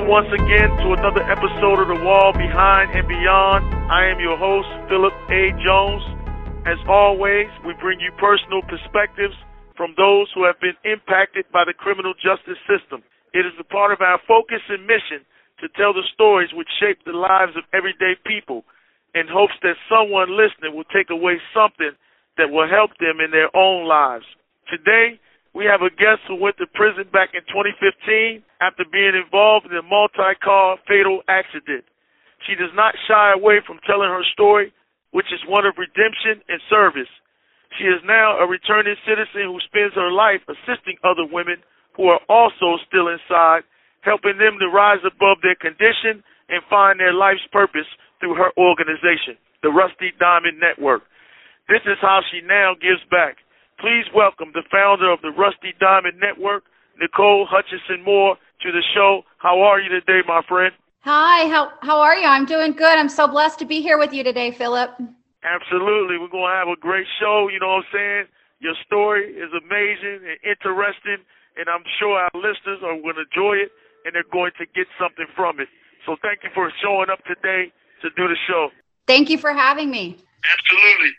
Welcome once again to another episode of The Wall Behind and Beyond. I am your host, Phillip A. Jones. As always, we bring you personal perspectives from those who have been impacted by the criminal justice system. It is a part of our focus and mission to tell the stories which shape the lives of everyday people in hopes that someone listening will take away something that will help them in their own lives. Today, we have a guest who went to prison back in 2015 after being involved in a multi-car fatal accident. She does not shy away from telling her story, which is one of redemption and service. She is now a returning citizen who spends her life assisting other women who are also still inside, helping them to rise above their condition and find their life's purpose through her organization, the Rusty Diamond Network. This is how she now gives back. Please welcome the founder of the Rusty Diamond Network, Nicole Hutchison Moore, to the show. How are you today, my friend? Hi, how, how are you? I'm doing good. I'm so blessed to be here with you today, Phillip. Absolutely. We're going to have a great show. You know what I'm saying? Your story is amazing and interesting, and I'm sure our listeners are going to enjoy it and they're going to get something from it. So thank you for showing up today to do the show. Thank you for having me. Absolutely.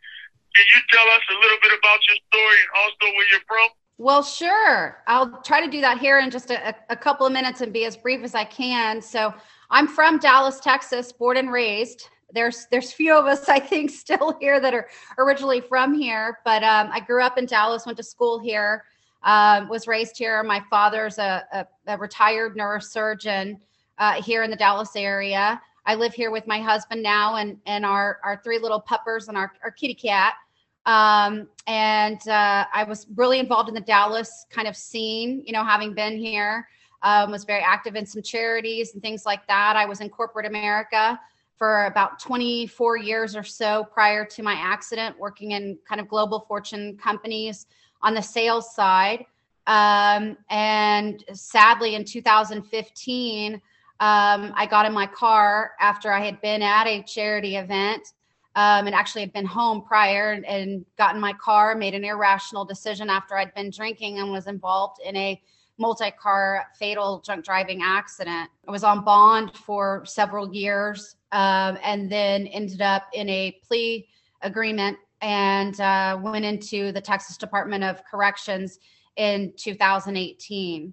Can you tell us a little bit about your story and also where you're from? Well, sure. I'll try to do that here in just a, a couple of minutes and be as brief as I can. So, I'm from Dallas, Texas, born and raised there's there's few of us I think still here that are originally from here, but um, I grew up in Dallas, went to school here, um, was raised here. My father's a, a, a retired neurosurgeon uh, here in the Dallas area. I live here with my husband now and and our our three little puppers and our, our kitty cat. Um, and uh, I was really involved in the Dallas kind of scene, you know, having been here. Um, was very active in some charities and things like that. I was in corporate America for about 24 years or so prior to my accident, working in kind of global fortune companies on the sales side. Um, and sadly, in 2015, um, I got in my car after I had been at a charity event um, and actually had been home prior and, and got in my car, made an irrational decision after I'd been drinking and was involved in a multi car fatal drunk driving accident. I was on bond for several years um, and then ended up in a plea agreement and uh, went into the Texas Department of Corrections in 2018.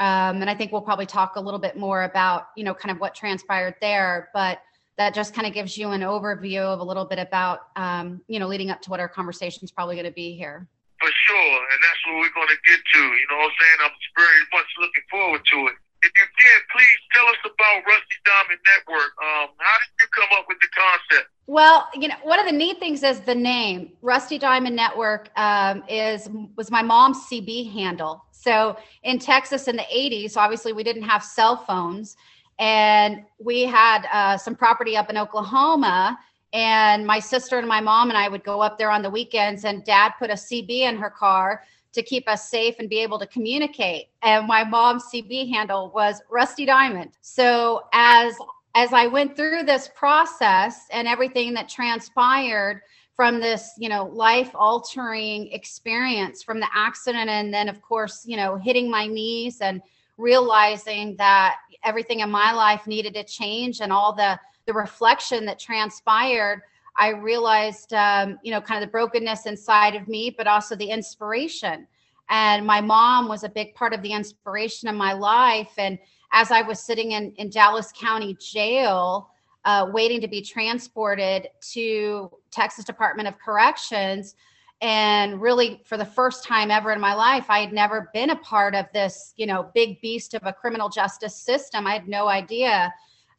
Um, and I think we'll probably talk a little bit more about, you know, kind of what transpired there. But that just kind of gives you an overview of a little bit about, um, you know, leading up to what our conversation is probably going to be here. For sure, and that's what we're going to get to. You know what I'm saying? I'm very much looking forward to it. If you can, please tell us about Rusty Diamond Network. Um, how did you come up with the concept? Well, you know, one of the neat things is the name Rusty Diamond Network um, is was my mom's CB handle. So in Texas in the '80s, obviously we didn't have cell phones, and we had uh, some property up in Oklahoma. And my sister and my mom and I would go up there on the weekends, and Dad put a CB in her car to keep us safe and be able to communicate. And my mom's CB handle was Rusty Diamond. So as as I went through this process and everything that transpired from this, you know, life altering experience from the accident and then of course, you know, hitting my knees and realizing that everything in my life needed to change and all the the reflection that transpired I realized, um, you know, kind of the brokenness inside of me, but also the inspiration. And my mom was a big part of the inspiration in my life. And as I was sitting in, in Dallas County Jail, uh, waiting to be transported to Texas Department of Corrections, and really for the first time ever in my life, I had never been a part of this, you know, big beast of a criminal justice system. I had no idea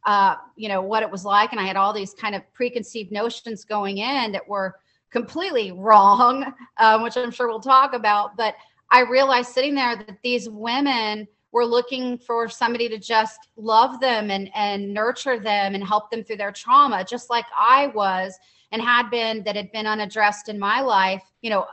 uh, you know, what it was like. And I had all these kind of preconceived notions going in that were completely wrong, um, which I'm sure we'll talk about. But I realized sitting there that these women were looking for somebody to just love them and, and nurture them and help them through their trauma, just like I was and had been that had been unaddressed in my life, you know,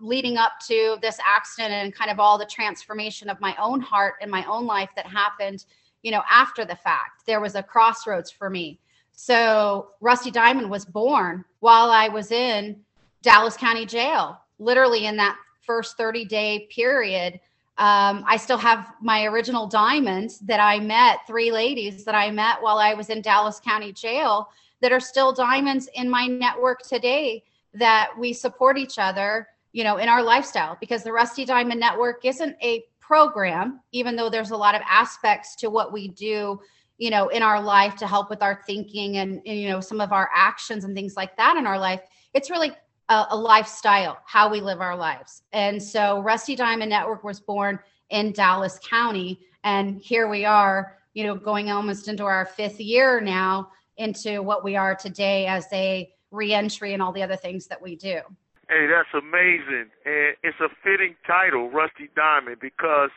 leading up to this accident and kind of all the transformation of my own heart and my own life that happened you know, after the fact. There was a crossroads for me. So Rusty Diamond was born while I was in Dallas County Jail, literally in that first 30 day period Um, I still have my original diamonds that I met, three ladies that I met while I was in Dallas County Jail that are still diamonds in my network today that we support each other, you know, in our lifestyle because the Rusty Diamond Network isn't a program, even though there's a lot of aspects to what we do, you know, in our life to help with our thinking and, and you know, some of our actions and things like that in our life. It's really a, a lifestyle, how we live our lives. And so Rusty Diamond Network was born in Dallas County. And here we are, you know, going almost into our fifth year now into what we are today as a reentry and all the other things that we do. Hey, that's amazing. And it's a fitting title, Rusty Diamond, because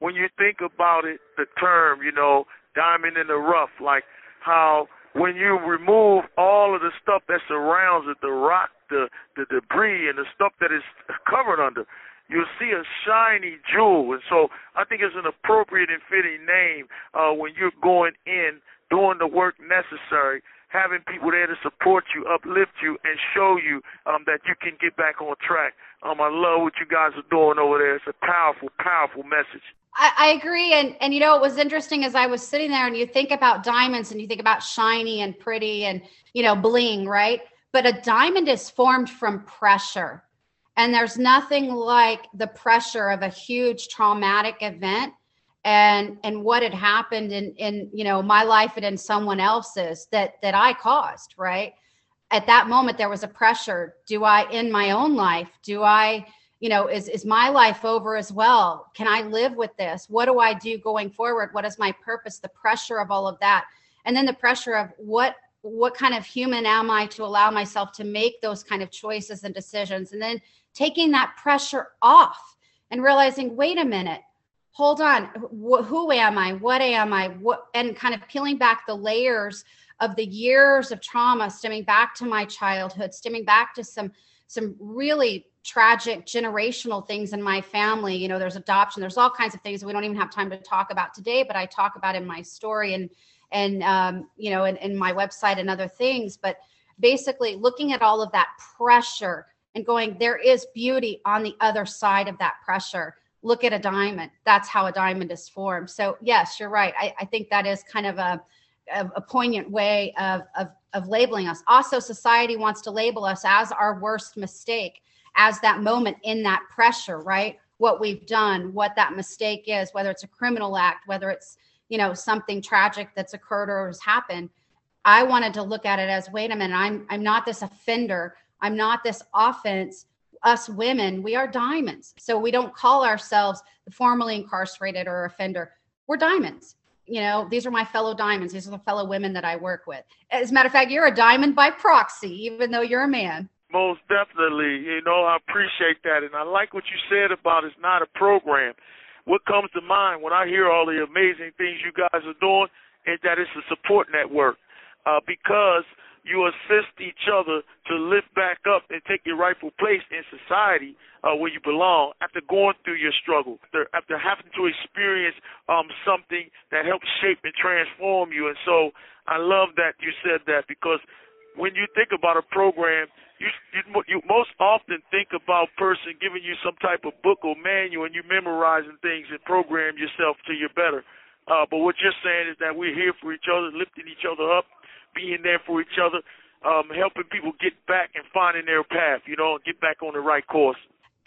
when you think about it, the term, you know, diamond in the rough, like how when you remove all of the stuff that surrounds it, the rock, the, the debris, and the stuff that is covered under, you'll see a shiny jewel. And so I think it's an appropriate and fitting name uh, when you're going in, doing the work necessary, having people there to support you, uplift you, and show you um, that you can get back on track. Um, I love what you guys are doing over there. It's a powerful, powerful message. I, I agree. And and you know, it was interesting as I was sitting there and you think about diamonds and you think about shiny and pretty and you know, bling, right? But a diamond is formed from pressure. And there's nothing like the pressure of a huge traumatic event and and what had happened in in you know my life and in someone else's that that I caused, right? At that moment there was a pressure. Do I in my own life, do I you know is is my life over as well can i live with this what do i do going forward what is my purpose the pressure of all of that and then the pressure of what what kind of human am i to allow myself to make those kind of choices and decisions? And then taking that pressure off and realizing wait a minute hold on wh- who am i? What am i? What and kind of peeling back the layers of the years of trauma stemming back to my childhood stemming back to some some really tragic generational things in my family. You know, there's adoption, there's all kinds of things that we don't even have time to talk about today, but I talk about in my story. And and um, you know, in, in my website and other things. But basically looking at all of that pressure and going, there is beauty on the other side of that pressure. Look at a diamond. That's how a diamond is formed. So yes, you're right. I, I think that is kind of a a, a poignant way of, of of labeling us. Also, society wants to label us as our worst mistake as that moment in that pressure, right? What we've done, what that mistake is, whether it's a criminal act, whether it's, you know, something tragic that's occurred or has happened. I wanted to look at it as wait a minute, I'm I'm not this offender. I'm not this offense. Us women, we are diamonds. So we don't call ourselves the formerly incarcerated or offender. We're diamonds. You know, these are my fellow diamonds. These are the fellow women that I work with. As a matter of fact, you're a diamond by proxy, even though you're a man. Most definitely. You know, I appreciate that. And I like what you said about it's not a program. What comes to mind when I hear all the amazing things you guys are doing is that it's a support network. Uh, because you assist each other to lift back up and take your rightful place in society uh, where you belong after going through your struggle, after, after having to experience um, something that helps shape and transform you. And so I love that you said that because when you think about a program, you, you you most often think about person giving you some type of book or manual and you memorizing things and program yourself to your better. Uh, but what you're saying is that we're here for each other, lifting each other up, being there for each other, um, helping people get back and finding their path, you know, get back on the right course.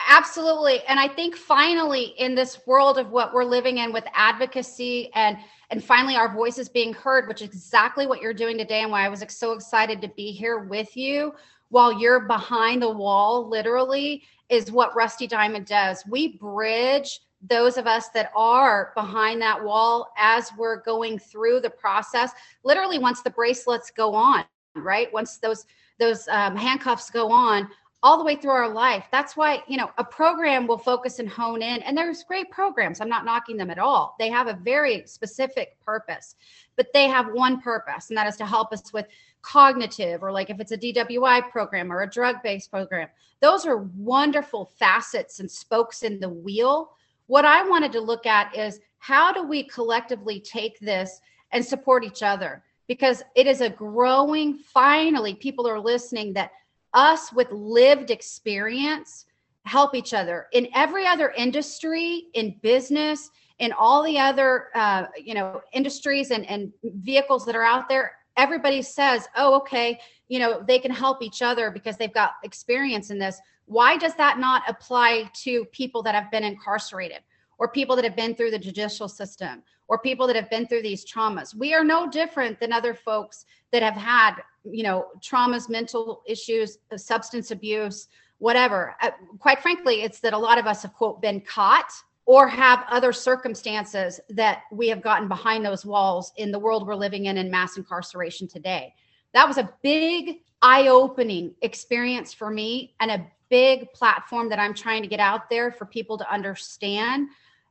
Absolutely. And I think finally in this world of what we're living in with advocacy and and finally our voices being heard, which is exactly what you're doing today and why I was so excited to be here with you while you're behind the wall, literally, is what Rusty Diamond does. We bridge those of us that are behind that wall as we're going through the process. Literally, once the bracelets go on, right? Once those those um, handcuffs go on, all the way through our life. That's why, you know, a program will focus and hone in. And there's great programs. I'm not knocking them at all. They have a very specific purpose, but they have one purpose, and that is to help us with cognitive or like if it's a DWI program or a drug based program. Those are wonderful facets and spokes in the wheel. What I wanted to look at is how do we collectively take this and support each other? Because it is a growing, finally, people are listening that us with lived experience help each other in every other industry in business in all the other uh, you know industries and, and vehicles that are out there everybody says oh okay you know they can help each other because they've got experience in this. Why does that not apply to people that have been incarcerated or people that have been through the judicial system or people that have been through these traumas. We are no different than other folks that have had you know traumas mental issues substance abuse whatever. Uh, quite frankly it's that a lot of us have quote been caught or have other circumstances that we have gotten behind those walls in the world we're living in in mass incarceration today. That was a big eye opening experience for me and a big platform that I'm trying to get out there for people to understand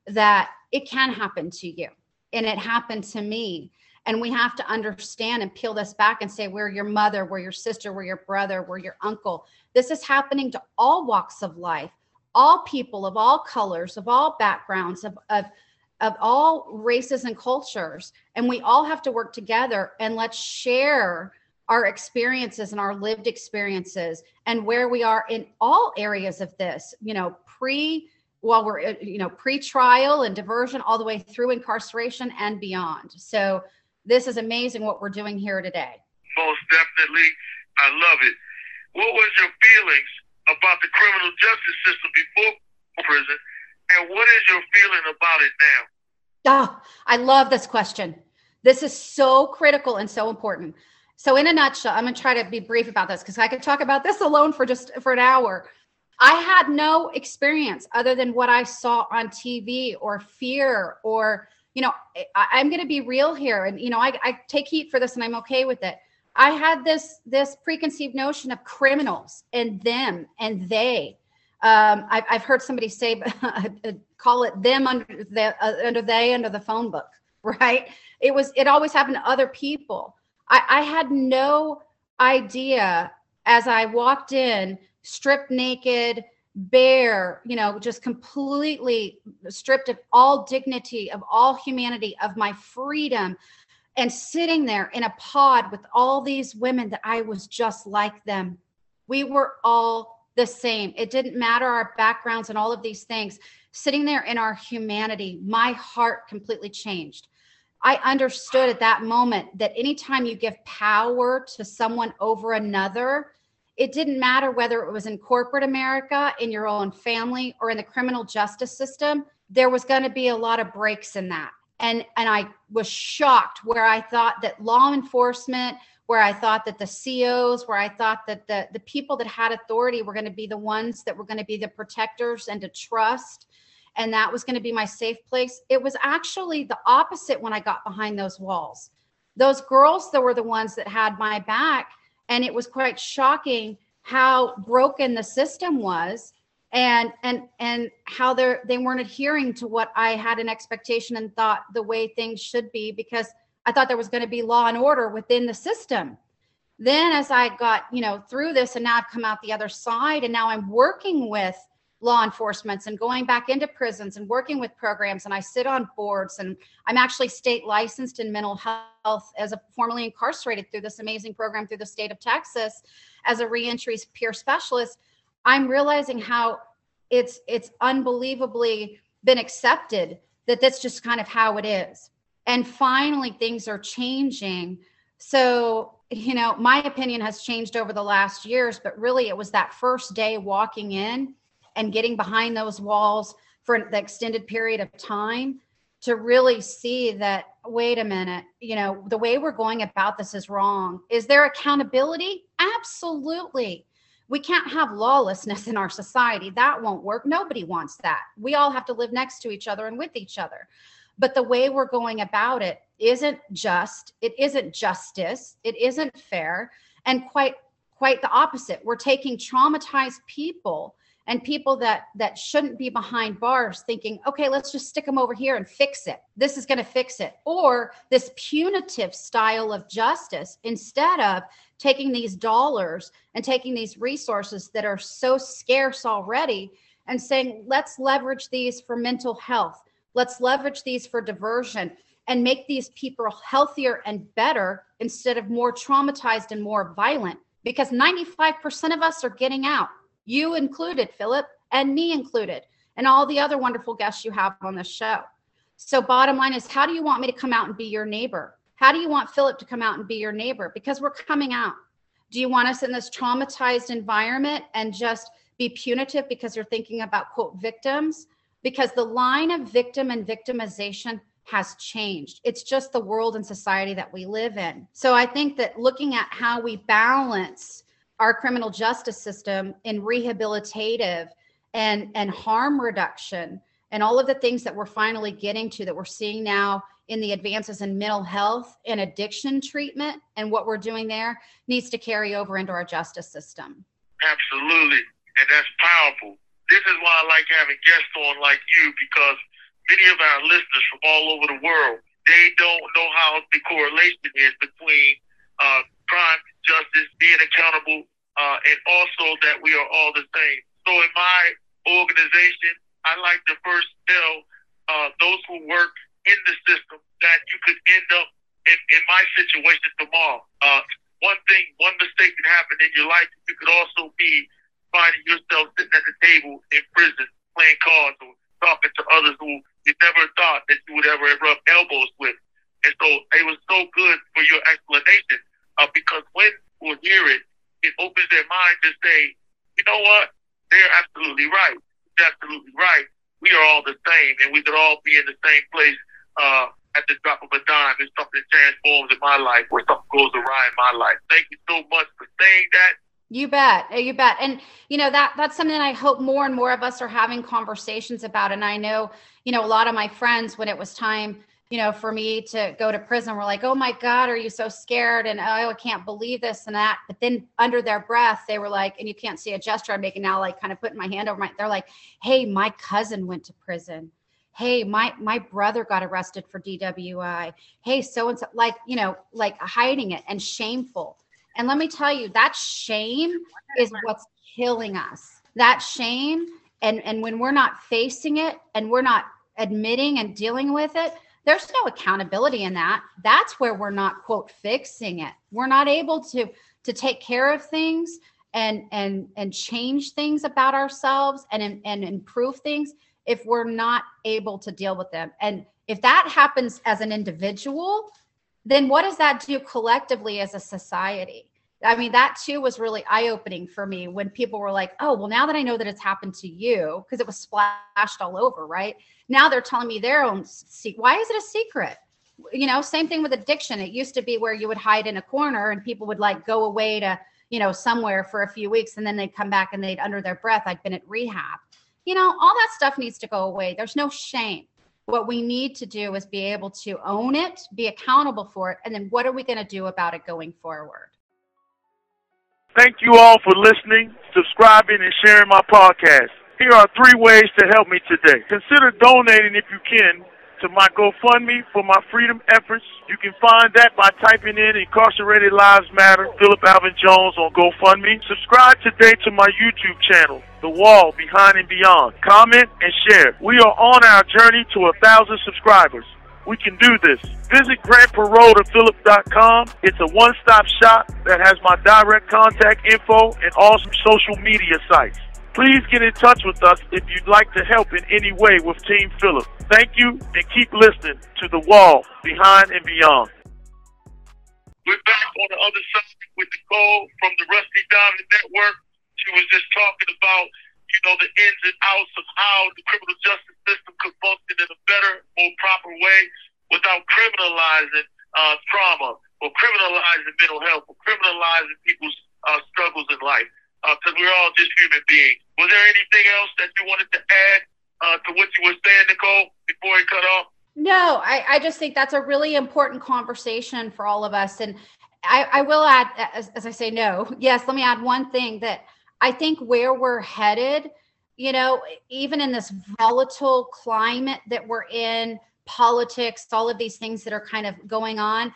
that it can happen to you and it happened to me. And we have to understand and peel this back and say, we're your mother, we're your sister, we're your brother, we're your uncle. This is happening to all walks of life all people of all colors, of all backgrounds, of, of, of all races and cultures. And we all have to work together and let's share our experiences and our lived experiences and where we are in all areas of this, you know, pre while we're uh, you know pre-trial and diversion all the way through incarceration and beyond. So this is amazing what we're doing here today. Most definitely. I love it. What was your feelings about the criminal justice system before prison, and what is your feeling about it now? Oh, I love this question. This is so critical and so important. So, in a nutshell, I'm going to try to be brief about this because I could talk about this alone for just for an hour. I had no experience other than what I saw on TV or fear or you know I, am going to be real here and you know I, I take heat for this and I'm okay with it. I had this this preconceived notion of criminals and them and they. Um, I've, I've heard somebody say, call it them under the uh, under they under the phone book, right? It was it always happened to other people. I, I had no idea as I walked in, stripped naked, bare, you know, just completely stripped of all dignity, of all humanity, of my freedom, and sitting there in a pod with all these women that I was just like them. We were all the same. It didn't matter our backgrounds and all of these things. Sitting there in our humanity, my heart completely changed. I understood at that moment that anytime you give power to someone over another, it didn't matter whether it was in corporate America, in your own family, or in the criminal justice system, there was going to be a lot of breaks in that and and I was shocked where I thought that law enforcement, where I thought that the COs, where I thought that the the people that had authority were going to be the ones that were going to be the protectors and to trust and that was going to be my safe place. It was actually the opposite when I got behind those walls. Those girls that were the ones that had my back and it was quite shocking how broken the system was and and and how they're they weren't adhering to what i had an expectation and thought the way things should be because i thought there was going to be law and order within the system. Then as i got you know through this and now i've come out the other side and now i'm working with law enforcement and going back into prisons and working with programs and i sit on boards and i'm actually state licensed in mental health as a formerly incarcerated through this amazing program through the state of texas as a reentry peer specialist I'm realizing how it's it's unbelievably been accepted that that's just kind of how it is. And finally things are changing. So, you know, my opinion has changed over the last years, but really it was that first day walking in and getting behind those walls for the extended period of time to really see that wait a minute you know the way we're going about this is wrong is there accountability absolutely we can't have lawlessness in our society. That won't work. Nobody wants that. We all have to live next to each other and with each other. But the way we're going about it isn't just, it isn't justice, it isn't fair, and quite quite the opposite. We're taking traumatized people and people that that shouldn't be behind bars thinking okay let's just stick them over here and fix it this is going to fix it or this punitive style of justice instead of taking these dollars and taking these resources that are so scarce already and saying, let's leverage these for mental health. Let's leverage these for diversion and make these people healthier and better instead of more traumatized and more violent. Because 95% of us are getting out, you included, Phillip. and me included, and all the other wonderful guests you have on the show. So, bottom line is, how do you want me to come out and be your neighbor? How do you want Phillip to come out and be your neighbor? Because we're coming out. Do you want us in this traumatized environment and just be punitive because you're thinking about, quote, victims? Because the line of victim and victimization has changed. It's just the world and society that we live in. So I think that looking at how we balance our criminal justice system in rehabilitative and and harm reduction and all of the things that we're finally getting to that we're seeing now in the advances in mental health and addiction treatment and what we're doing there needs to carry over into our justice system. Absolutely. And that's powerful. This is why I like having guests on like you because many of our listeners from all over the world, they don't know how the correlation is between uh, crime, justice, being accountable, uh, and also that we are all the same. So in my organization, I like to first tell uh, those who work in the system that you could end up in, in my situation tomorrow. Uh, one thing, one mistake can happen in your life, you could also be finding yourself sitting at the table in prison playing cards or talking to others who you never thought that you would ever rub elbows with. And so it was so good for your explanation uh, because when people hear it, it opens their mind to say, you know what? They're absolutely right. They're absolutely right. We are all the same and we could all be in the same place uh, at the drop of a dime if something transforms in my life or something goes awry in my life. Thank you so much for saying that. You bet. You bet. And you know that that's something I hope more and more of us are having conversations about. And I know, you know, a lot of my friends when it was time, you know, for me to go to prison we were like, "Oh my god, are you so scared?" and "Oh, I can't believe this and that." But then under their breath, they were like, and you can't see a gesture I'm making now like kind of putting my hand over my they're like, "Hey, my cousin went to prison." hey my my brother got arrested for dwi hey so and so like you know like hiding it and shameful and let me tell you that shame is what's killing us that shame and and when we're not facing it and we're not admitting and dealing with it there's no accountability in that that's where we're not quote fixing it we're not able to to take care of things and and and change things about ourselves and and improve things if we're not able to deal with them. And if that happens as an individual, then what does that do collectively as a society? I mean, that too was really eye opening for me when people were like, oh, well, now that I know that it's happened to you, because it was splashed all over, right? Now they're telling me their own secret. Why is it a secret? You know, same thing with addiction. It used to be where you would hide in a corner and people would like go away to, you know, somewhere for a few weeks and then they'd come back and they'd under their breath, I'd been at rehab you know, all that stuff needs to go away. There's no shame. What we need to do is be able to own it, be accountable for it, and then what are we going to do about it going forward? Thank you all for listening, subscribing, and sharing my podcast. Here are three ways to help me today. Consider donating if you can to my GoFundMe for my freedom efforts. You can find that by typing in Incarcerated Lives Matter, Phillip Alvin Jones on GoFundMe. Subscribe today to my YouTube channel, The Wall Behind and Beyond. Comment and share. We are on our journey to a thousand subscribers. We can do this. Visit grantparole.philip.com. It's a one-stop shop that has my direct contact info and all social media sites. Please get in touch with us if you'd like to help in any way with Team Phillip. Thank you and keep listening to The Wall Behind and Beyond. We're back on the other side with Nicole from the Rusty Diamond Network. She was just talking about, you know, the ins and outs of how the criminal justice system could function in a better, more proper way without criminalizing uh, trauma or criminalizing mental health or criminalizing people's uh, struggles in life because uh, we're all just human beings. Was there anything else that you wanted to add uh, to what you were saying, Nicole, before it cut off? No, I, I just think that's a really important conversation for all of us. And I, I will add, as, as I say, no, yes, let me add one thing that I think where we're headed, you know, even in this volatile climate that we're in, politics, all of these things that are kind of going on,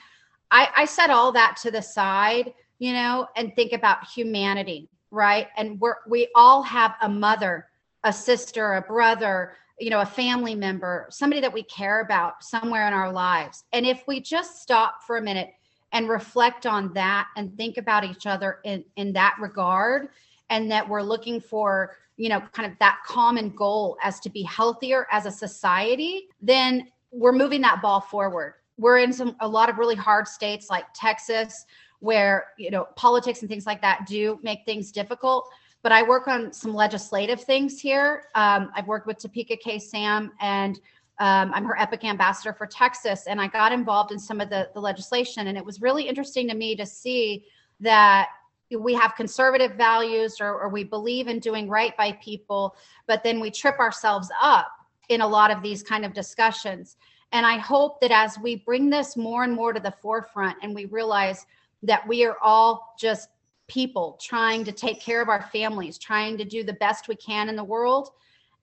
I, I set all that to the side, you know, and think about humanity right? And we're we all have a mother, a sister, a brother, you know, a family member, somebody that we care about somewhere in our lives. And if we just stop for a minute and reflect on that and think about each other in in that regard and that we're looking for you know kind of that common goal as to be healthier as a society then we're moving that ball forward. We're in some a lot of really hard states like texas where you know politics and things like that do make things difficult. But i work on some legislative things here. Um, i've worked with Topeka K Sam and um, i'm her epic ambassador for texas and i got involved in some of the, the legislation. And it was really interesting to me to see that we have conservative values or, or we believe in doing right by people, but then we trip ourselves up in a lot of these kind of discussions. And I hope that as we bring this more and more to the forefront and we realize that we are all just people trying to take care of our families, trying to do the best we can in the world,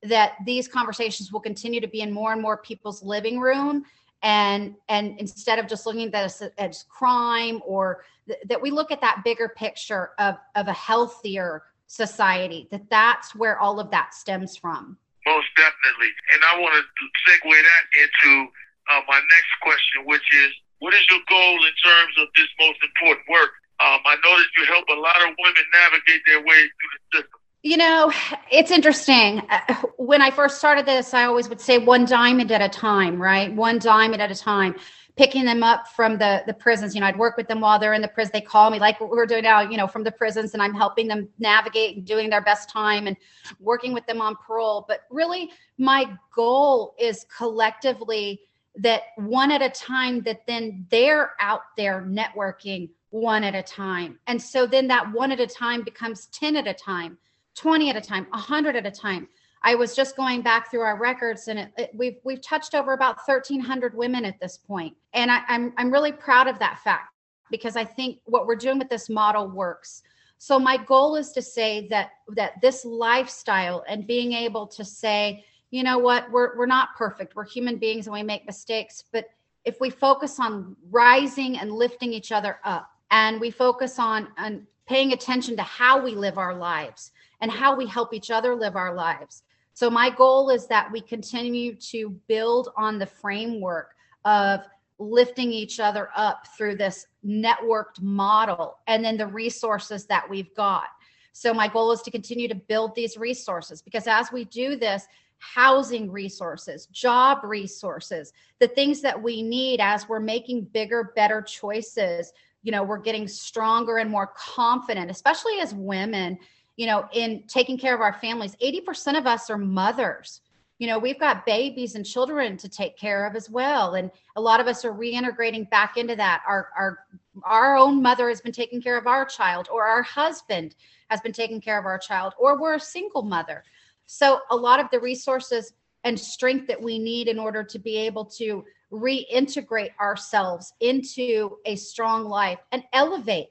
that these conversations will continue to be in more and more people's living room and and instead of just looking at that as, as crime or th- that we look at that bigger picture of of a healthier society that that's where all of that stems from. Most definitely. And i want to segue that into uh, my next question which is what is your goal in terms of this most important work? Um, i that you help a lot of women navigate their way through the system you know, it's interesting. Uh, when I first started this, I always would say one diamond at a time, right? One diamond at a time, picking them up from the the prisons. You know, I'd work with them while they're in the prison. They call me like what we're doing now, you know, from the prisons, and I'm helping them navigate and doing their best time and working with them on parole. But really, my goal is collectively that one at a time that then they're out there networking one at a time. And so then that one at a time becomes 10 at a time 20 at a time, 100 at a time. I was just going back through our records, and it, it, we've we've touched over about 1,300 women at this point, and I, I'm I'm really proud of that fact because I think what we're doing with this model works. So my goal is to say that that this lifestyle and being able to say, you know what, we're we're not perfect. We're human beings and we make mistakes, but if we focus on rising and lifting each other up, and we focus on on paying attention to how we live our lives and how we help each other live our lives. So, my goal is that we continue to build on the framework of lifting each other up through this networked model and then the resources that we've got. So, my goal is to continue to build these resources because as we do this, housing resources, job resources, the things that we need as we're making bigger, better choices, you know, we're getting stronger and more confident, especially as women you know, in taking care of our families. 80% of us are mothers. You know, we've got babies and children to take care of as well. And a lot of us are reintegrating back into that. Our our our own mother has been taking care of our child, or our husband has been taking care of our child, or we're a single mother. So a lot of the resources and strength that we need in order to be able to reintegrate ourselves into a strong life and elevate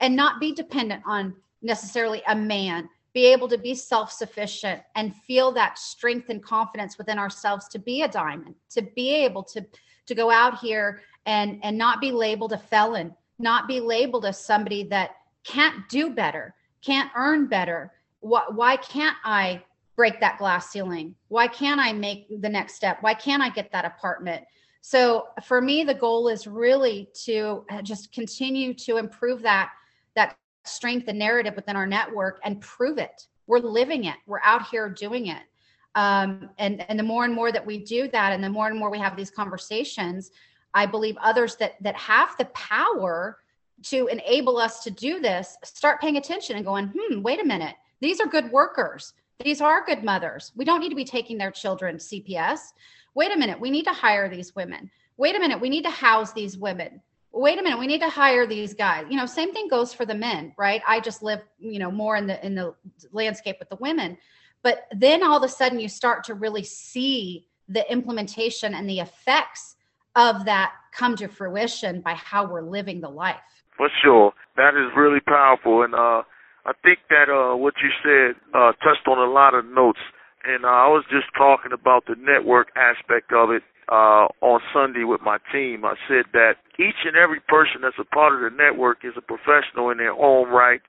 and not be dependent on necessarily a man be able to be self-sufficient and feel that strength and confidence within ourselves to be a diamond to be able to to go out here and and not be labeled a felon not be labeled as somebody that can't do better can't earn better. Why, why can't i break that glass ceiling? Why can't i make the next step? Why can't i get that apartment? So for me the goal is really to just continue to improve that that strength and narrative within our network and prove it. We're living it. We're out here doing it. Um, and and the more and more that we do that, and the more and more we have these conversations, I believe others that that have the power to enable us to do this start paying attention and going, hmm, wait a minute, these are good workers. These are good mothers. We don't need to be taking their children CPS. Wait a minute, we need to hire these women. Wait a minute, we need to house these women wait a minute we need to hire these guys. You know same thing goes for the men right? I just live you know more in the in the landscape with the women. But then all of a sudden you start to really see the implementation and the effects of that come to fruition by how we're living the life. For sure. That is really powerful. And uh i think that uh what you said uh touched on a lot of notes. And uh, i was just talking about the network aspect of it uh, on Sunday with my team. I said that each and every person that's a part of the network is a professional in their own right,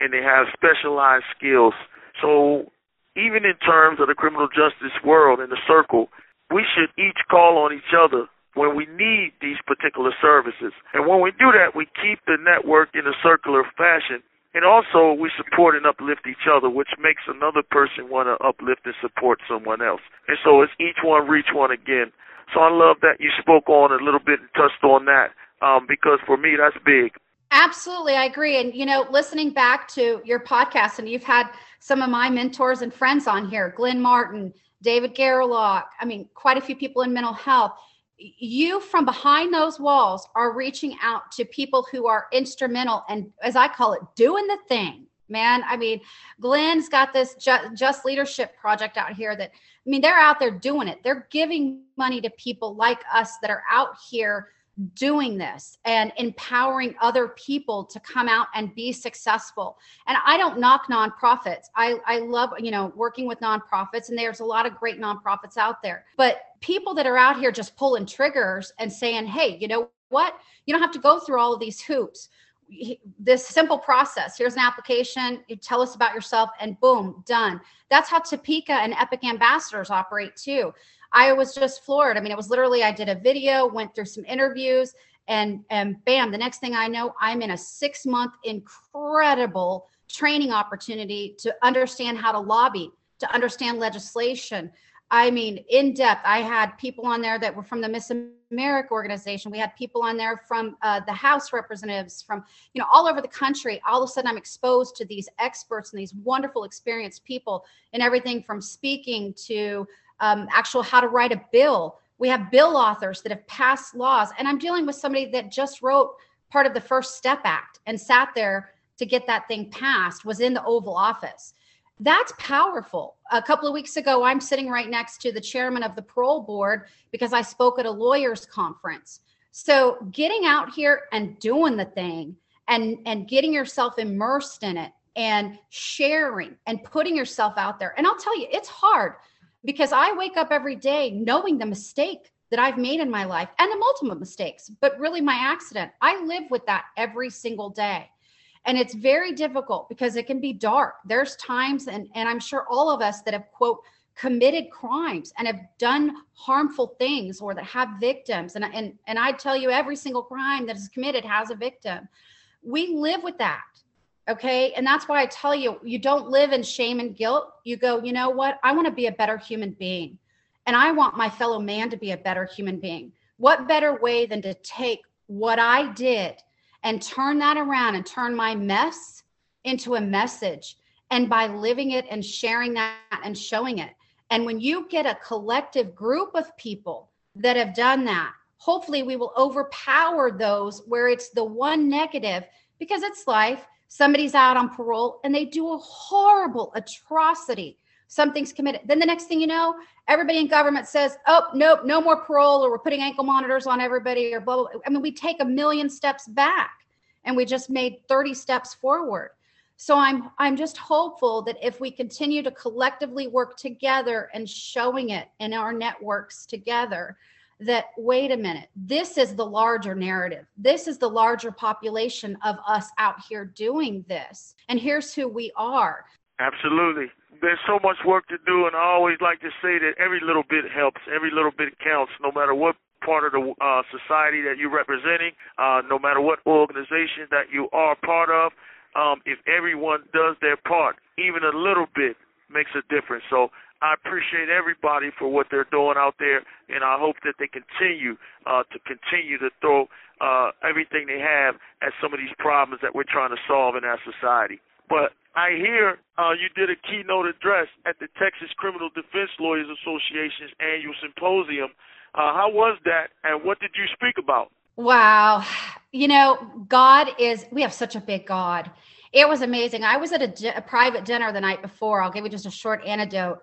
and they have specialized skills. So even in terms of the criminal justice world and the circle, we should each call on each other when we need these particular services. And when we do that, we keep the network in a circular fashion And also, we support and uplift each other, which makes another person want to uplift and support someone else. And so it's each one reach one again. So I love that you spoke on a little bit and touched on that um, because for me, that's big. Absolutely, I agree. And you know, listening back to your podcast, and you've had some of my mentors and friends on here, Glenn Martin, David Gerlach. I mean, quite a few people in mental health. You from behind those walls are reaching out to people who are instrumental and, as I call it, doing the thing. Man, I mean, Glenn's got this just, leadership project out here that, I mean, they're out there doing it. They're giving money to people like us that are out here doing this and empowering other people to come out and be successful. And I don't knock nonprofits. I, I love, you know, working with nonprofits and there's a lot of great nonprofits out there. But people that are out here just pulling triggers and saying, hey, you know what? You don't have to go through all of these hoops. This simple process. Here's an application. You tell us about yourself, and boom, done. That's how Topeka and Epic Ambassadors operate too. I was just floored. I mean, it was literally I did a video, went through some interviews, and and bam, the next thing I know, I'm in a six month incredible training opportunity to understand how to lobby, to understand legislation. I mean, in depth. I had people on there that were from the Miss America organization. We had people on there from uh, the House representatives from, you know, all over the country. All of a sudden, I'm exposed to these experts and these wonderful, experienced people in everything from speaking to um, actual how to write a bill. We have bill authors that have passed laws. And I'm dealing with somebody that just wrote part of the First Step Act and sat there to get that thing passed, was in the Oval Office. That's powerful. A couple of weeks ago, I'm sitting right next to the chairman of the parole board because I spoke at a lawyers conference. So getting out here and doing the thing and and getting yourself immersed in it and sharing and putting yourself out there. And I'll tell you, it's hard because I wake up every day knowing the mistake that I've made in my life and the multiple mistakes, but really my accident. I live with that every single day. And it's very difficult because it can be dark. There's times, and, and I'm sure all of us that have, quote, committed crimes and have done harmful things or that have victims. And, and, and I tell you, every single crime that is committed has a victim. We live with that. Okay. And that's why I tell you, you don't live in shame and guilt. You go, you know what? I want to be a better human being. And I want my fellow man to be a better human being. What better way than to take what I did and turn that around and turn my mess into a message? And by living it and sharing that and showing it. And when you get a collective group of people that have done that, hopefully we will overpower those where it's the one negative because it's life somebody's out on parole and they do a horrible atrocity something's committed. Then the next thing you know everybody in government says oh nope no more parole or we're putting ankle monitors on everybody or blah blah, i mean we take a million steps back and we just made 30 steps forward. So i'm i'm just hopeful that if we continue to collectively work together and showing it in our networks together that wait a minute this is the larger narrative. This is the larger population of us out here doing this and here's who we are. Absolutely there's so much work to do and i always like to say that every little bit helps every little bit counts no matter what part of the uh, society that you're representing uh, no matter what organization that you are part of um, if everyone does their part even a little bit makes a difference so I appreciate everybody for what they're doing out there, and I hope that they continue uh, to continue to throw uh, everything they have at some of these problems that we're trying to solve in our society. But I hear uh, you did a keynote address at the Texas Criminal Defense Lawyers Association's annual symposium. Uh, how was that, and what did you speak about? Wow. You know, God is, we have such a big God. It was amazing. I was at a, a private dinner the night before. I'll give you just a short anecdote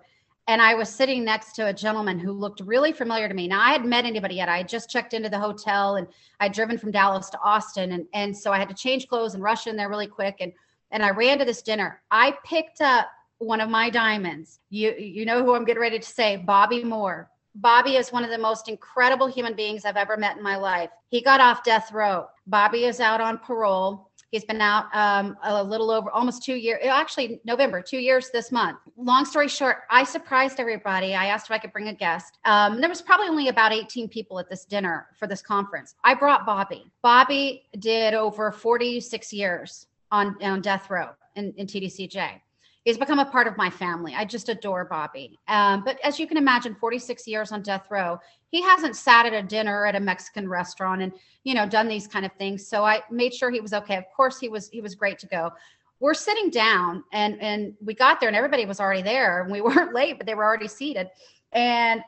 and I was sitting next to a gentleman who looked really familiar to me. Now I hadn't met anybody yet. I had just checked into the hotel and I'd driven from Dallas to Austin. And, and so I had to change clothes and rush in there really quick. And, and I ran to this dinner. I picked up one of my diamonds. You, you know who I'm getting ready to say, Bobby Moore. Bobby is one of the most incredible human beings I've ever met in my life. He got off death row. Bobby is out on parole. He's been out um, a little over almost two years, actually, November, two years this month. Long story short, I surprised everybody. I asked if I could bring a guest. Um, there was probably only about 18 people at this dinner for this conference. I brought Bobby. Bobby did over 46 years on, on death row in, in TDCJ. He's become a part of my family. I just adore Bobby. Um, but as you can imagine, 46 years on death row, he hasn't sat at a dinner at a Mexican restaurant and you know done these kind of things. So I made sure he was okay. Of course, he was he was great to go. We're sitting down and and we got there and everybody was already there and we weren't late, but they were already seated. And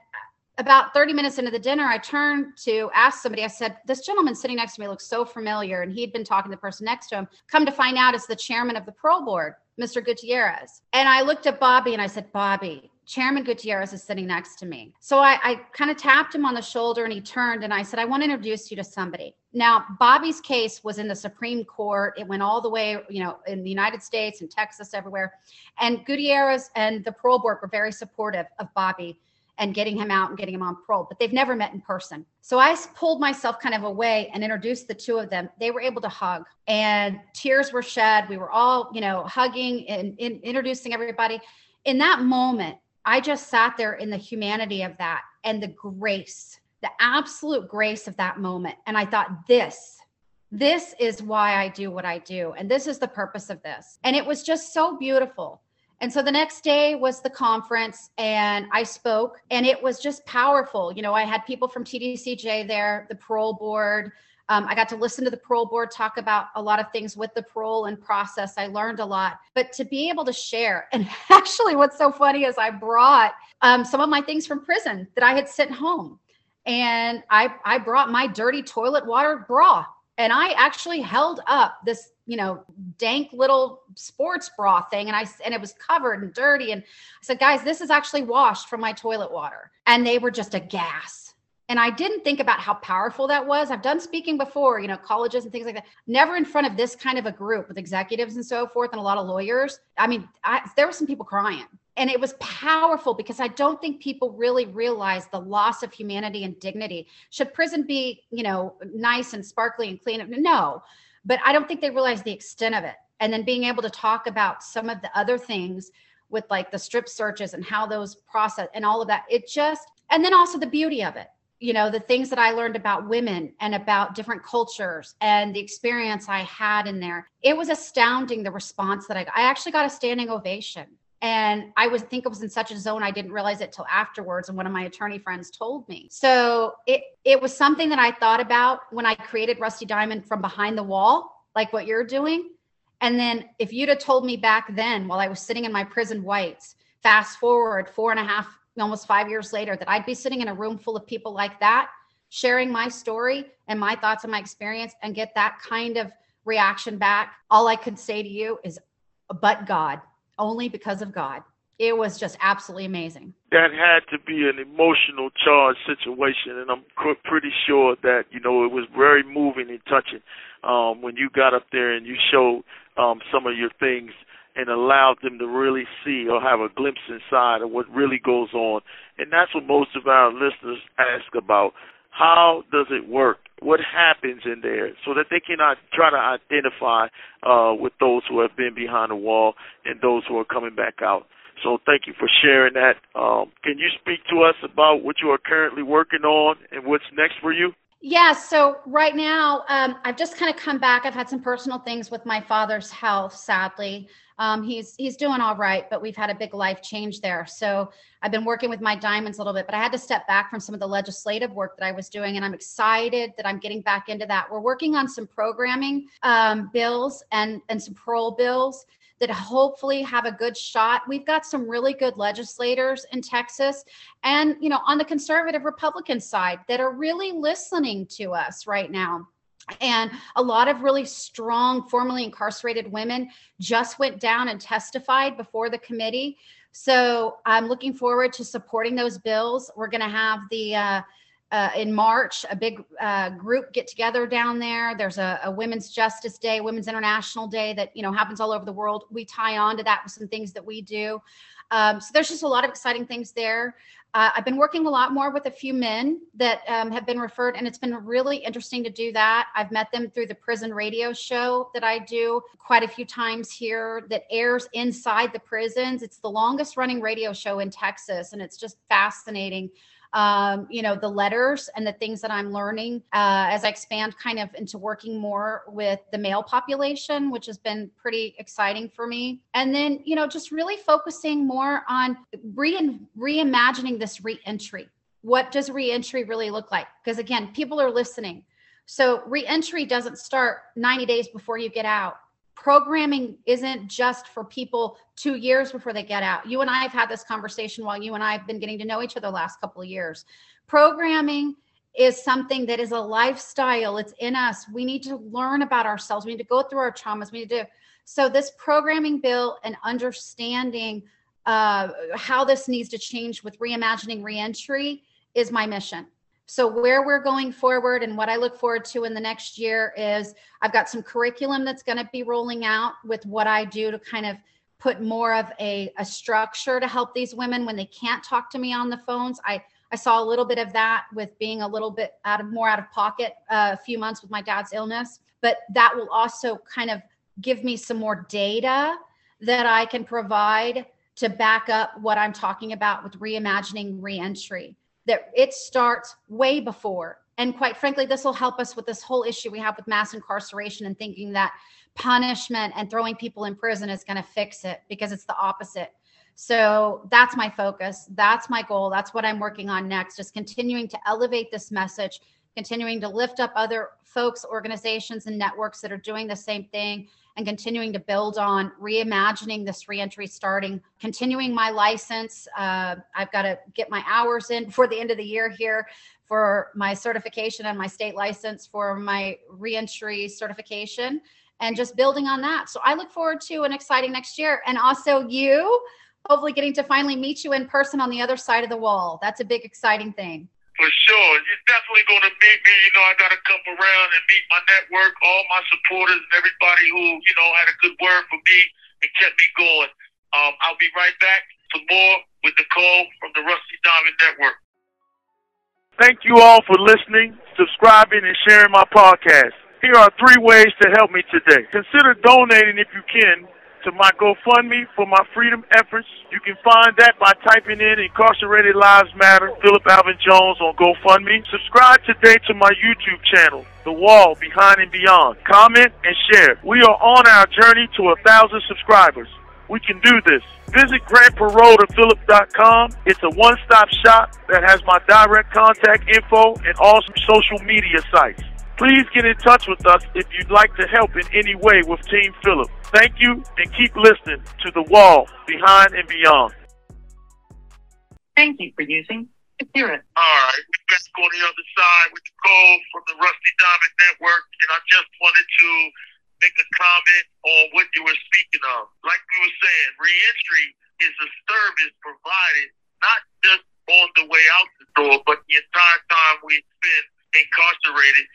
about 30 minutes into the dinner, I turned to ask somebody, I said, This gentleman sitting next to me looks so familiar. And he'd been talking to the person next to him. Come to find out, it's the chairman of the parole board, Mr. Gutierrez. And I looked at Bobby and I said, Bobby, Chairman Gutierrez is sitting next to me. So I, I kind of tapped him on the shoulder and he turned and I said, I want to introduce you to somebody. Now, Bobby's case was in the Supreme Court. It went all the way, you know, in the United States and Texas, everywhere. And Gutierrez and the parole board were very supportive of Bobby and getting him out and getting him on parole, but they've never met in person. So I pulled myself kind of away and introduced the two of them. They were able to hug and tears were shed. We were all, you know, hugging and, and introducing everybody. In that moment, I just sat there in the humanity of that and the grace, the absolute grace of that moment. And I thought, this, this is why I do what I do. And this is the purpose of this. And it was just so beautiful. And so the next day was the conference, and I spoke, and it was just powerful. You know, I had people from TDCJ there, the parole board. Um, I got to listen to the parole board talk about a lot of things with the parole and process. I learned a lot, but to be able to share, and actually, what's so funny is I brought um, some of my things from prison that I had sent home, and I I brought my dirty toilet water bra, and I actually held up this you know dank little sports bra thing and i and it was covered and dirty and i said guys this is actually washed from my toilet water. And they were just aghast. And i didn't think about how powerful that was. I've done speaking before you know colleges and things like that. Never in front of this kind of a group with executives and so forth and a lot of lawyers. I mean I, there were some people crying. And it was powerful because i don't think people really realize the loss of humanity and dignity. Should prison be you know nice and sparkly and clean? No but I don't think they realize the extent of it. And then being able to talk about some of the other things with like the strip searches and how those process and all of that. It just, and then also the beauty of it, you know, the things that I learned about women and about different cultures and the experience I had in there. It was astounding the response that I got. I actually got a standing ovation and i was think it was in such a zone i didn't realize it till afterwards and one of my attorney friends told me. So it it was something that i thought about when i created rusty diamond from behind the wall like what you're doing. And then if you'd have told me back then while i was sitting in my prison whites fast forward four and a half almost five years later that i'd be sitting in a room full of people like that sharing my story and my thoughts and my experience and get that kind of reaction back all i could say to you is but god only because of God. It was just absolutely amazing. That had to be an emotional charged situation, and I'm pretty sure that you know it was very moving and touching um, when you got up there and you showed um, some of your things and allowed them to really see or have a glimpse inside of what really goes on. And that's what most of our listeners ask about. How does it work? What happens in there so that they cannot try to identify uh, with those who have been behind the wall and those who are coming back out. So thank you for sharing that. Um, can you speak to us about what you are currently working on and what's next for you? Yeah, so right now, um, I've just kind of come back. I've had some personal things with my father's health, sadly. Um, he's he's doing all right, but we've had a big life change there. So I've been working with my diamonds a little bit, but I had to step back from some of the legislative work that I was doing, and I'm excited that I'm getting back into that. We're working on some programming um, bills and and some parole bills that hopefully have a good shot. We've got some really good legislators in Texas and, you know, on the conservative Republican side that are really listening to us right now. And a lot of really strong, formerly incarcerated women just went down and testified before the committee. So I'm looking forward to supporting those bills. We're going to have the uh, uh, in March, a big uh, group get together down there. There's a, a, Women's Justice Day, Women's International Day that you know happens all over the world. We tie on to that with some things that we do. Um, so there's just a lot of exciting things there. Uh, I've been working a lot more with a few men that um, have been referred, and it's been really interesting to do that. I've met them through the prison radio show that I do quite a few times here that airs inside the prisons. It's the longest running radio show in Texas, and it's just fascinating um, you know, the letters and the things that I'm learning uh, as I expand kind of into working more with the male population, which has been pretty exciting for me. And then, you know, just really focusing more on re- reimagining this reentry. What does reentry really look like? Because again, people are listening. So reentry doesn't start 90 days before you get out programming isn't just for people two years before they get out. You and I have had this conversation while you and I have been getting to know each other the last couple of years. Programming is something that is a lifestyle. It's in us. We need to learn about ourselves. We need to go through our traumas. We need to. So this programming bill and understanding uh, how this needs to change with reimagining reentry is my mission. So, where we're going forward and what I look forward to in the next year is I've got some curriculum that's going to be rolling out with what I do to kind of put more of a, a structure to help these women when they can't talk to me on the phones. I, I saw a little bit of that with being a little bit out of more out of pocket uh, a few months with my dad's illness, but that will also kind of give me some more data that I can provide to back up what I'm talking about with reimagining reentry that it starts way before. And quite frankly, this will help us with this whole issue we have with mass incarceration and thinking that punishment and throwing people in prison is going to fix it because it's the opposite. So that's my focus. That's my goal. That's what I'm working on next, just continuing to elevate this message, continuing to lift up other folks, organizations, and networks that are doing the same thing and continuing to build on reimagining this reentry starting continuing my license. Uh, i've got to get my hours in before the end of the year here for my certification and my state license for my reentry certification and just building on that. So i look forward to an exciting next year and also you hopefully getting to finally meet you in person on the other side of the wall. That's a big exciting thing for sure. You're definitely going to meet me. You know, I got to come around and meet my network, all my supporters, and everybody who, you know, had a good word for me and kept me going. Um, I'll be right back for more with Nicole from the Rusty Diamond Network. Thank you all for listening, subscribing, and sharing my podcast. Here are three ways to help me today. Consider donating if you can to my GoFundMe for my freedom efforts. You can find that by typing in Incarcerated Lives Matter, Phillip Alvin Jones on GoFundMe. Subscribe today to my YouTube channel, The Wall Behind and Beyond. Comment and share. We are on our journey to a thousand subscribers. We can do this. Visit grantparole.philip.com. It's a one-stop shop that has my direct contact info and all social media sites. Please get in touch with us if you'd like to help in any way with Team Phillip. Thank you and keep listening to The Wall Behind and Beyond. Thank you for using Spirit. All right, we're back on the other side with Nicole from the Rusty Diamond Network, and I just wanted to make a comment on what you were speaking of. Like we were saying, reentry is a service provided not just on the way out the door, but the entire time we spend incarcerated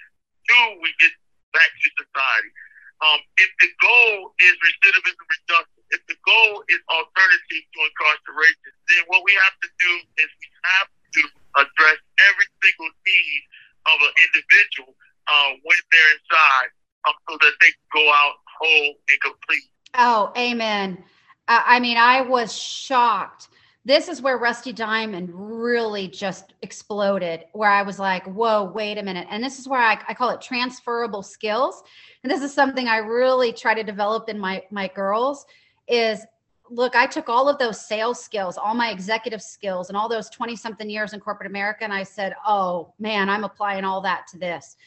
do we get back to society? Um, if the goal is recidivism reduction, if the goal is alternative to incarceration, then what we have to do is we have to address every single need of an individual uh, when they're inside um, so that they can go out whole and complete. Oh, amen. I mean, I was shocked this is where Rusty Diamond really just exploded, where I was like, whoa, wait a minute. And this is where I, I call it transferable skills. And this is something I really try to develop in my my girls is look, I took all of those sales skills, all my executive skills, and all those 20 something years in corporate America. And I said, oh man, I'm applying all that to this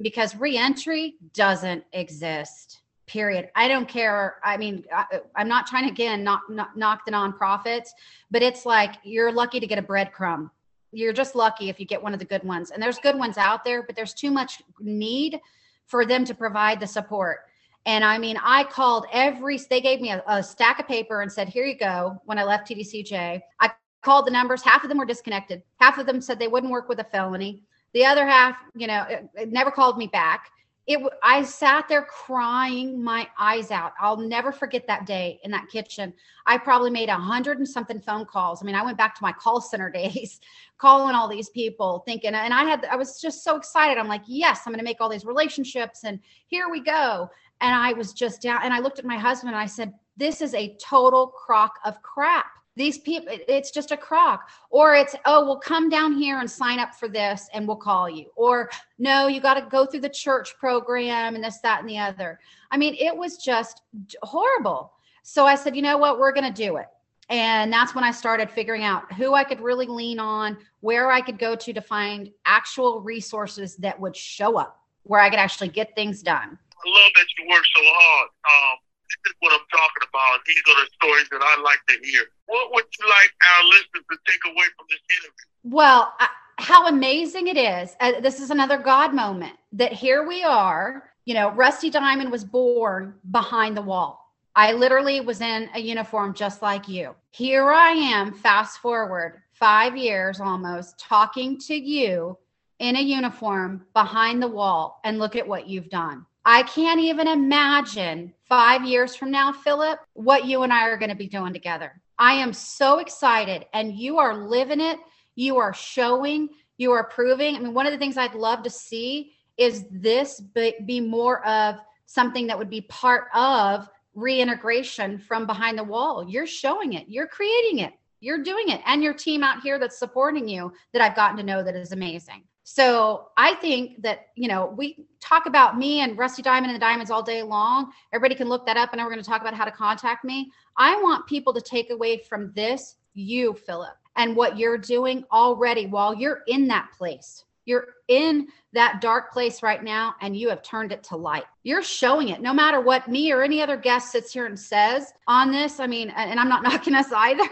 because reentry doesn't exist period i don't care i mean I, am not trying to again knock, knock, knock the nonprofits but it's like you're lucky to get a breadcrumb you're just lucky if you get one of the good ones. And there's good ones out there but there's too much need for them to provide the support. And i mean i called every they gave me a, a stack of paper and said here you go when i left tdcj i called the numbers. Half of them were disconnected. Half of them said they wouldn't work with a felony. The other half you know it, it never called me back it i sat there crying my eyes out. I'll never forget that day in that kitchen. I probably made a hundred and something phone calls. I mean i went back to my call center days calling all these people thinking and i had i was just so excited. I'm like yes i'm going to make all these relationships and here we go. And i was just down and i looked at my husband and i said this is a total crock of crap these people it's just a crock. Or it's oh well come down here and sign up for this and we'll call you. Or no you got to go through the church program and this that and the other. I mean it was just horrible. So i said you know what? We're going to do it. And that's when i started figuring out who i could really lean on where i could go to to find actual resources that would show up where i could actually get things done. I love that you work so hard. Um, this is what i'm talking about. These are the stories that i like to hear what would you like our listeners to take away from this interview? Well, I, how amazing it is. Uh, this is another God moment that here we are. You know, Rusty Diamond was born behind the wall. I literally was in a uniform just like you. Here I am, fast forward five years almost, talking to you in a uniform behind the wall, and look at what you've done. I can't even imagine five years from now, Phillip, what you and I are going to be doing together. I am so excited, and you are living it. You are showing, you are proving. I mean, one of the things I'd love to see is this be, more of something that would be part of reintegration from behind the wall. You're showing it, you're creating it, you're doing it, and your team out here that's supporting you that I've gotten to know that is amazing. So I think that, you know, we talk about me and Rusty Diamond and the Diamonds all day long. Everybody can look that up and we're going to talk about how to contact me. I want people to take away from this you, Phillip, and what you're doing already while you're in that place. You're in that dark place right now and you have turned it to light. You're showing it no matter what me or any other guest sits here and says on this. I mean, and I'm not knocking us either,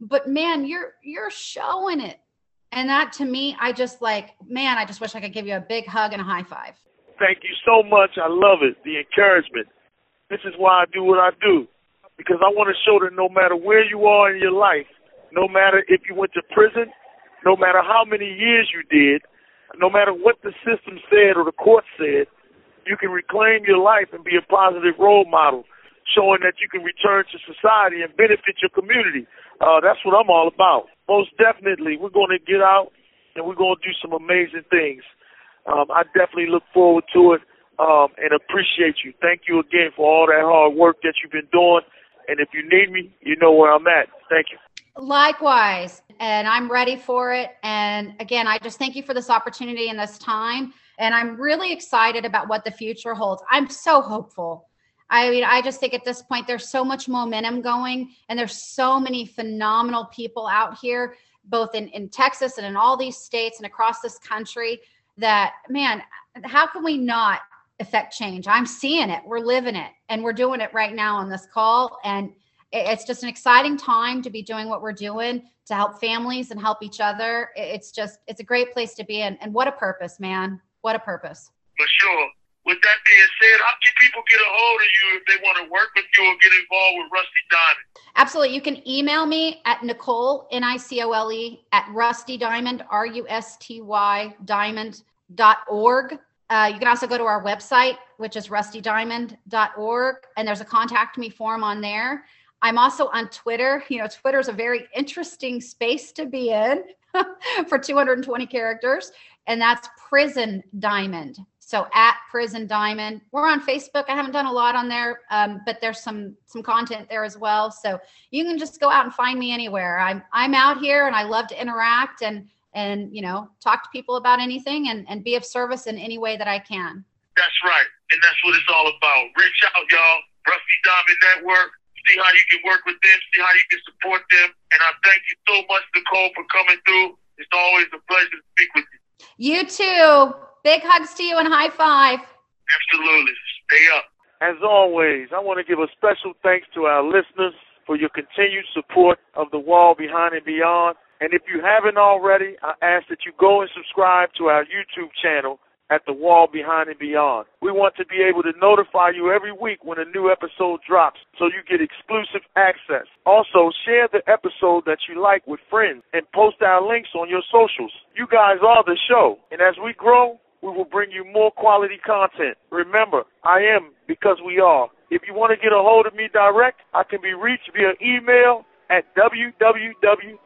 but man, you're you're showing it and that to me, I just like, man, I just wish I could give you a big hug and a high five. Thank you so much. I love it. The encouragement. This is why I do what I do. Because I want to show that no matter where you are in your life, no matter if you went to prison, no matter how many years you did, no matter what the system said or the court said, you can reclaim your life and be a positive role model, showing that you can return to society and benefit your community. Uh, that's what I'm all about most definitely, we're going to get out and we're going to do some amazing things. Um, I definitely look forward to it um, and appreciate you. Thank you again for all that hard work that you've been doing. And if you need me, you know where I'm at. Thank you. Likewise. And I'm ready for it. And again, I just thank you for this opportunity and this time. And I'm really excited about what the future holds. I'm so hopeful. I mean, I just think at this point, there's so much momentum going, and there's so many phenomenal people out here, both in, in Texas and in all these states and across this country, that, man, how can we not affect change? I'm seeing it. We're living it, and we're doing it right now on this call. And it's just an exciting time to be doing what we're doing to help families and help each other. It's just, it's a great place to be in. And what a purpose, man. What a purpose. For sure with that being said, how can people get a hold of you if they want to work with you or get involved with Rusty Diamond? Absolutely. You can email me at Nicole, N I C O L E, at Rusty Diamond, R U S T Y diamond.org. Uh, you can also go to our website, which is rustydiamond.org, and there's a contact me form on there. I'm also on Twitter. You know, Twitter is a very interesting space to be in for 220 characters, and that's Prison Diamond. So at Prison Diamond, we're on Facebook. I haven't done a lot on there, um, but there's some some content there as well. So you can just go out and find me anywhere. I'm I'm out here and I love to interact and and you know talk to people about anything and and be of service in any way that I can. That's right, and that's what it's all about. Reach out, y'all. Rusty Diamond Network. See how you can work with them. See how you can support them. And I thank you so much, Nicole, for coming through. It's always a pleasure to speak with you. You too. Big hugs to you and high five. Absolutely. Stay up. As always, I want to give a special thanks to our listeners for your continued support of the wall behind and beyond. And if you haven't already, I ask that you go and subscribe to our YouTube channel at the wall behind and beyond. We want to be able to notify you every week when a new episode drops so you get exclusive access. Also, share the episode that you like with friends and post our links on your socials. You guys are the show. And as we grow, we will bring you more quality content. Remember, I am because we are. If you want to get a hold of me direct, I can be reached via email at www.jpay.com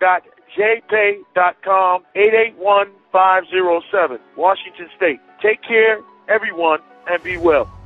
881507, Washington State. Take care, everyone, and be well.